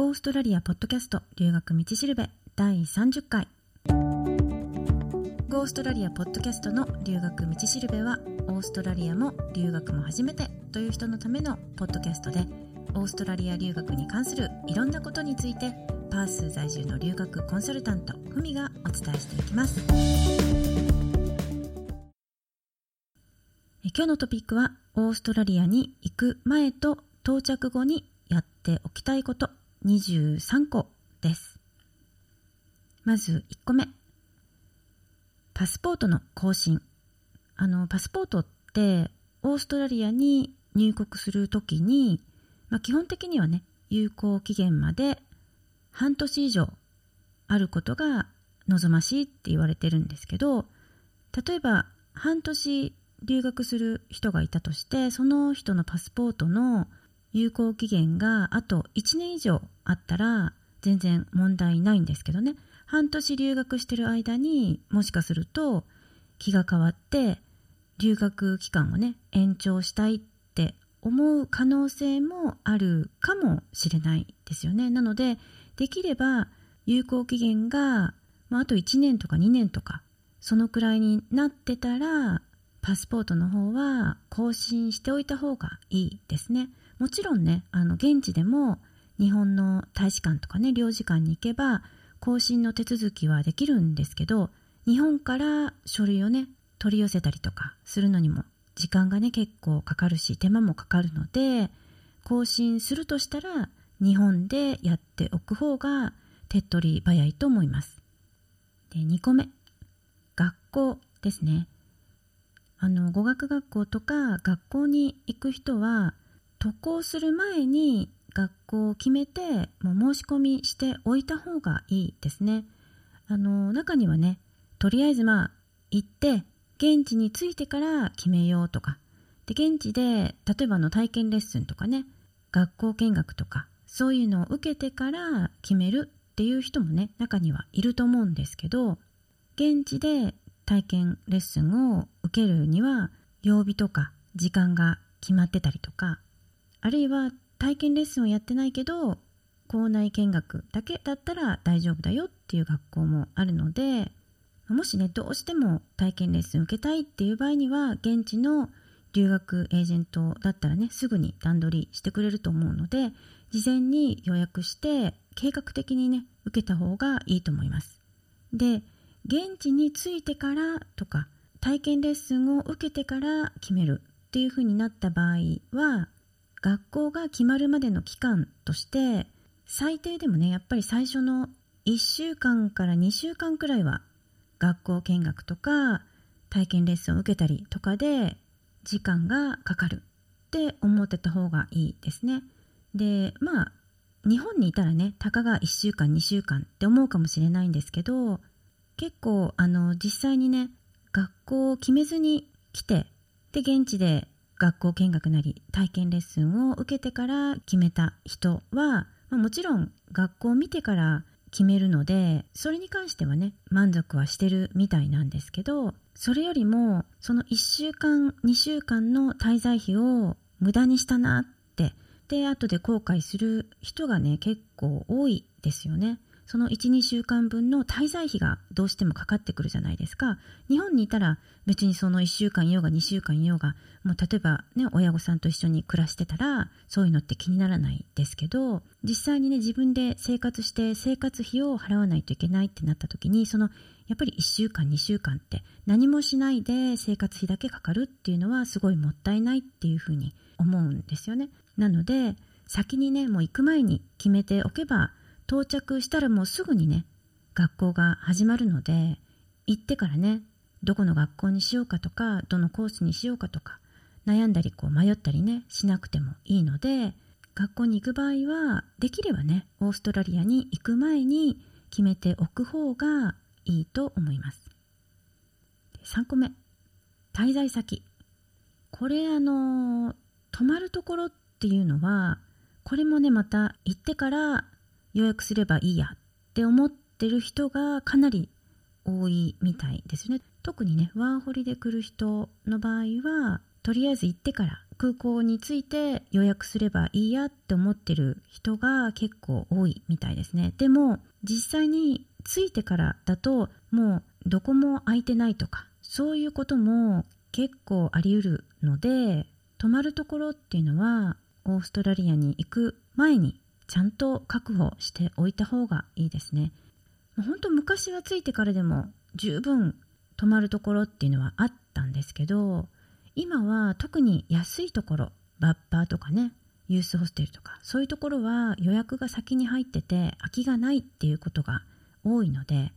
ゴーストラリアポッドキャスト留学道しるべ第30回ゴーストラリアポッドキャストの留学道しるべはオーストラリアも留学も初めてという人のためのポッドキャストでオーストラリア留学に関するいろんなことについてパース在住の留学コンサルタントふみがお伝えしていきます。今日のトピックはオーストラリアに行く前と到着後にやっておきたいこと。23個です。まず1個目。パスポートの更新。あの、パスポートってオーストラリアに入国するときに、まあ、基本的にはね、有効期限まで半年以上あることが望ましいって言われてるんですけど、例えば半年留学する人がいたとして、その人のパスポートの有効期限があと1年以上あったら全然問題ないんですけどね半年留学してる間にもしかすると気が変わって留学期間をね延長したいって思う可能性もあるかもしれないですよねなのでできれば有効期限が、まあ、あと1年とか2年とかそのくらいになってたらパスポートの方は更新しておいた方がいいですね。もちろんね、あの、現地でも日本の大使館とかね、領事館に行けば、更新の手続きはできるんですけど、日本から書類をね、取り寄せたりとかするのにも時間がね、結構かかるし、手間もかかるので、更新するとしたら、日本でやっておく方が手っ取り早いと思います。で、2個目。学校ですね。あの、語学学校とか学校に行く人は、渡航する前に学校を決めてもう申し込みしておいた方がいいですね。あの中にはねとりあえずまあ行って現地に着いてから決めようとかで現地で例えばの体験レッスンとかね学校見学とかそういうのを受けてから決めるっていう人もね中にはいると思うんですけど現地で体験レッスンを受けるには曜日とか時間が決まってたりとかあるいは体験レッスンをやってないけど校内見学だけだったら大丈夫だよっていう学校もあるのでもしねどうしても体験レッスン受けたいっていう場合には現地の留学エージェントだったらねすぐに段取りしてくれると思うので事前に予約して計画的にね受けた方がいいと思います。で現地に着いてからとか体験レッスンを受けてから決めるっていう風になった場合は学校が決まるまでの期間として最低でもねやっぱり最初の1週間から2週間くらいは学校見学とか体験レッスンを受けたりとかで時間がかかるって思ってた方がいいですね。でまあ日本にいたらねたかが1週間2週間って思うかもしれないんですけど結構あの実際にね学校を決めずに来てで現地で学校見学なり体験レッスンを受けてから決めた人は、まあ、もちろん学校を見てから決めるのでそれに関してはね満足はしてるみたいなんですけどそれよりもその1週間2週間の滞在費を無駄にしたなってで後で後悔する人がね結構多いですよね。その1、2週間分の滞在費がどうしてもかかってくるじゃないですか。日本にいたら別にその1週間いようが2週間いようが、もう例えばね、親御さんと一緒に暮らしてたら、そういうのって気にならないですけど、実際にね、自分で生活して生活費を払わないといけないってなった時に、そのやっぱり1週間2週間って何もしないで生活費だけかかるっていうのはすごいもったいないっていうふうに思うんですよね。なので先にねもう行く前に決めておけば到着したらもうすぐにね学校が始まるので行ってからねどこの学校にしようかとかどのコースにしようかとか悩んだりこう迷ったりねしなくてもいいので学校に行く場合はできればねオーストラリアに行く前に決めておく方がいいと思います。3個目。滞在先。これあの泊まるところっていうのはこれもねまた行ってから予約すればいいやって思ってる人がかなり多いみたいですね。特にね、ワーホリで来る人の場合は、とりあえず行ってから空港に着いて予約すればいいやって思ってる人が結構多いみたいですねでも実際に着いてからだともうどこも空いてないとかそういうことも結構あり得るので泊まるところっていうのはオーストラリアに行く前にちゃんと確保しておいた方がいいですね。本当昔は着いてからでも十分泊まるところっていうのはあったんですけど今は特に安いところバッパーとかねユースホステルとかそういうところは予約が先に入ってて空きがないっていうことが多いので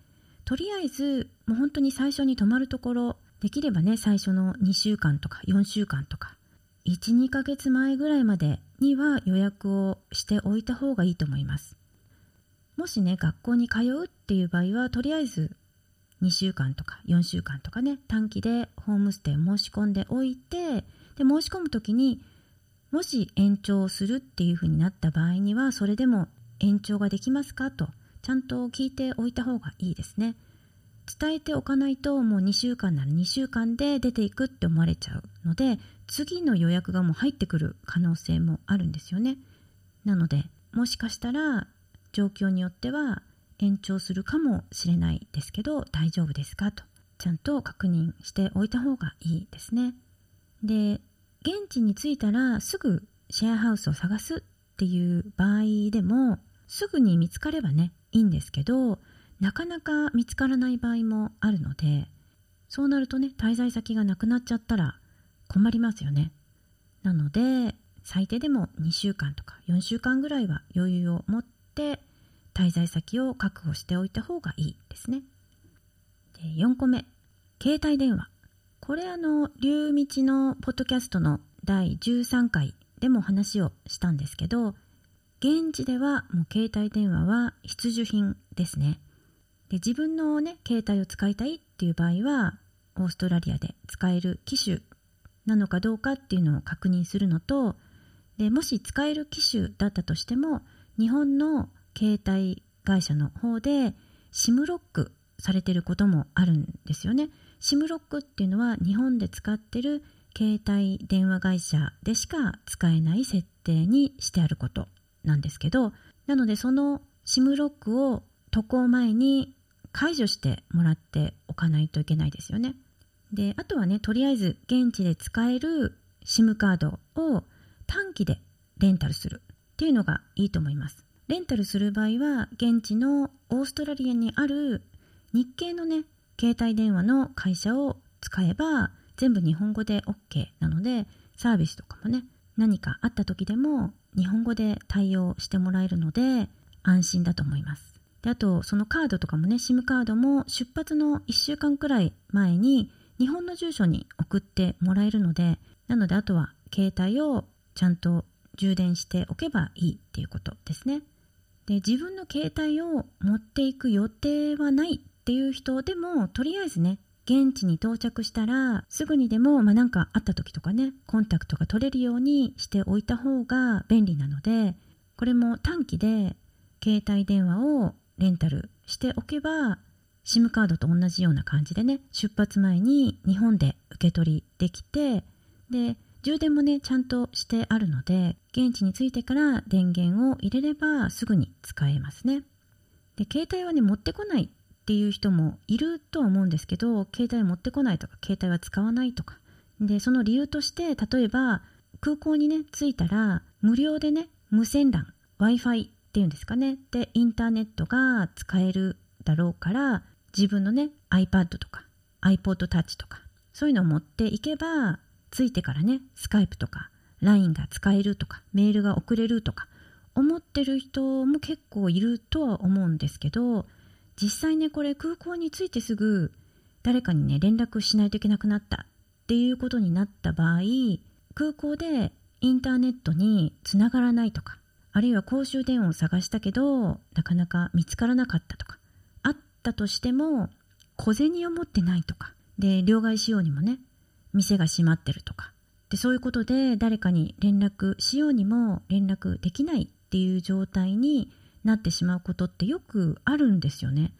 とりあえずもう本当に最初に泊まるところできればね最初の2週間とか4週間とか12ヶ月前ぐらいまでには予約をしておいた方がいいと思います。もしね学校に通うっていう場合はとりあえず2週間とか4週間とかね短期でホームステイ申し込んでおいてで申し込む時にもし延長するっていうふうになった場合にはそれでも延長ができますかとちゃんと聞いておいた方がいいですね。伝えておかないともう2週間なら2週間で出ていくって思われちゃうので次の予約がもう入ってくる可能性もあるんですよね。なのでもしかしたら状況によっては延長するかもしれないですけど大丈夫ですか？とちゃんと確認しておいた方がいいですね。で現地に着いたらすぐシェアハウスを探すっていう場合でもすぐに見つかればねいいんですけどなかなか見つからない場合もあるのでそうなるとね滞在先がなくなっちゃったら困りますよねなので最低でも2週間とか4週間ぐらいは余裕を持って滞在先を確保しておいた方がいいですね。で4個目、携帯電話。これあの、流道のポッドキャストの第13回でも話をしたんですけど、現地ではもう携帯電話は必需品ですね。で自分のね、携帯を使いたいっていう場合は、オーストラリアで使える機種なのかどうかっていうのを確認するのと、でもし使える機種だったとしても、日本の携帯会社の方で SIM ロックされてることもあるんですよね。SIM ロックっていうのは日本で使ってる携帯電話会社でしか使えない設定にしてあることなんですけど、なのでその SIM ロックを渡航前に解除してもらっておかないといけないですよね。で、あとはね、とりあえず現地で使える SIM カードを短期でレンタルするっていうのがいいと思います。レンタルする場合は現地のオーストラリアにある日系のね携帯電話の会社を使えば全部日本語で OK なのでサービスとかもね何かあった時でも日本語で対応してもらえるので安心だと思いますであとそのカードとかもね SIM カードも出発の1週間くらい前に日本の住所に送ってもらえるのでなのであとは携帯をちゃんと充電しておけばいいっていうことですね。で自分の携帯を持っていく予定はないっていう人でもとりあえずね現地に到着したらすぐにでも、まあ、なんかあった時とかねコンタクトが取れるようにしておいた方が便利なのでこれも短期で携帯電話をレンタルしておけば SIM カードと同じような感じでね出発前に日本で受け取りできてで充電もねちゃんとしてあるので現地に着いてから電源を入れればすぐに使えますね。で携帯はね持ってこないっていう人もいるとは思うんですけど携帯持ってこないとか携帯は使わないとか。でその理由として例えば空港にね着いたら無料でね無線 LAN w i f i っていうんですかね。でインターネットが使えるだろうから自分のね iPad とか iPod Touch とかそういうのを持っていけばついてからね、スカイプとか LINE が使えるとか、メールが送れるとか、思ってる人も結構いるとは思うんですけど、実際ね、これ空港に着いてすぐ誰かにね、連絡しないといけなくなったっていうことになった場合、空港でインターネットにつながらないとか、あるいは公衆電話を探したけど、なかなか見つからなかったとか、あったとしても、小銭を持ってないとか、で、両替しようにもね、店が閉まってるとかでそういうことで誰かに連絡しようにも連絡できないっていう状態になってしまうことってよくあるんですよね。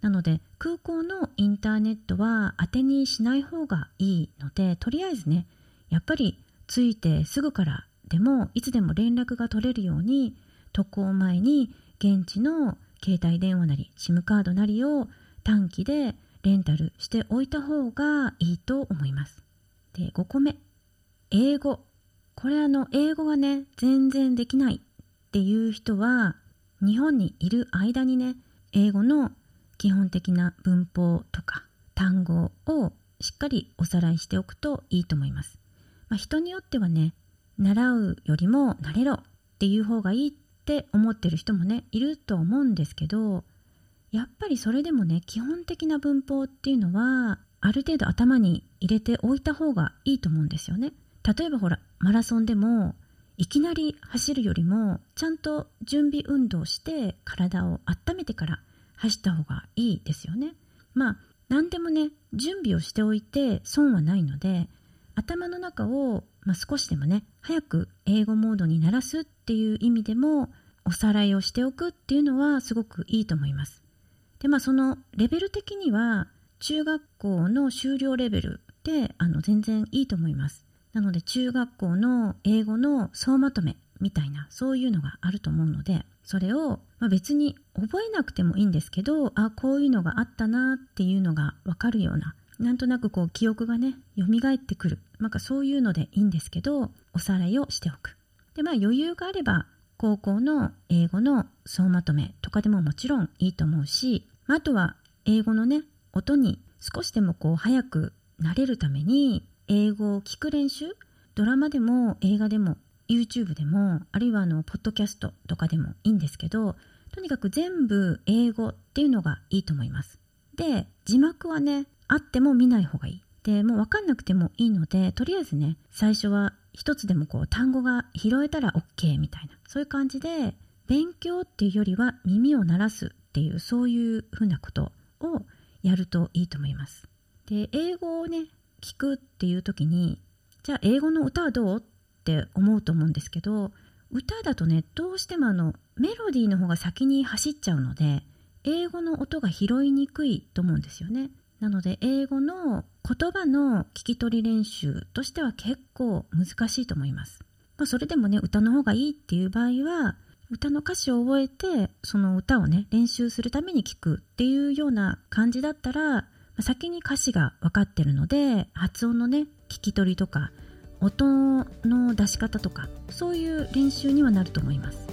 なので空港のインターネットは当てにしない方がいいのでとりあえずねやっぱり着いてすぐからでもいつでも連絡が取れるように渡航前に現地の携帯電話なり SIM カードなりを短期でレンタルしておいた方がいいと思います。で、5個目。英語。これあの、英語がね、全然できないっていう人は、日本にいる間にね、英語の基本的な文法とか単語をしっかりおさらいしておくといいと思います。まあ、人によってはね、習うよりも慣れろっていう方がいいって思ってる人もね、いると思うんですけど、やっぱりそれでもね、基本的な文法っていうのは、ある程度頭に入れておいた方がいいと思うんですよね。例えばほら、マラソンでも、いきなり走るよりも、ちゃんと準備運動して体を温めてから走った方がいいですよね。まあ、何でもね、準備をしておいて損はないので、頭の中を、まあ、少しでもね、早く英語モードにならすっていう意味でも、おさらいをしておくっていうのはすごくいいと思います。で、まあそのレベル的には、中学校の修了レベルであの全然いいと思います。なので中学校の英語の総まとめみたいなそういうのがあると思うのでそれを、まあ、別に覚えなくてもいいんですけどあこういうのがあったなっていうのが分かるようななんとなくこう記憶がね蘇ってくるなんかそういうのでいいんですけどおさらいをしておく。でまあ余裕があれば高校の英語の総まとめとかでももちろんいいと思うしあとは英語のね音に少しでもこう早くなれるために英語を聞く練習ドラマでも映画でも YouTube でもあるいはあのポッドキャストとかでもいいんですけどとにかく全部英語っていうのがいいと思います。で字幕はねあっても見ない方がいい。でもう分かんなくてもいいのでとりあえずね最初は一つでもこう単語が拾えたら OK みたいなそういう感じで勉強っていうよりは耳を鳴らすっていうそういうふうなことをやるといいと思います。で英語をね聞くっていう時にじゃあ英語の歌はどうって思うと思うんですけど歌だとねどうしてもあのメロディーの方が先に走っちゃうので英語の音が拾いにくいと思うんですよね。なので英語の言葉の聞き取り練習としては結構難しいと思います、まあ、それでもね歌の方がいいっていう場合は歌の歌詞を覚えてその歌をね練習するために聞くっていうような感じだったら先に歌詞が分かってるので発音のね聞き取りとか音の出し方とかそういう練習にはなると思います。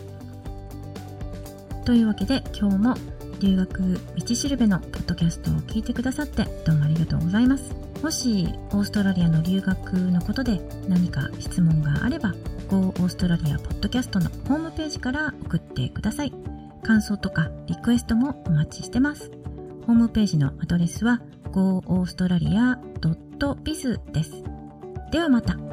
というわけで今日も留学道しるべのポッドキャストを聞いてくださってどうもありがとうございますもしオーストラリアの留学のことで何か質問があれば Go オーストラリアポッドキャストのホームページから送ってください感想とかリクエストもお待ちしてますホームページのアドレスは goaustralia.biz です。ではまた。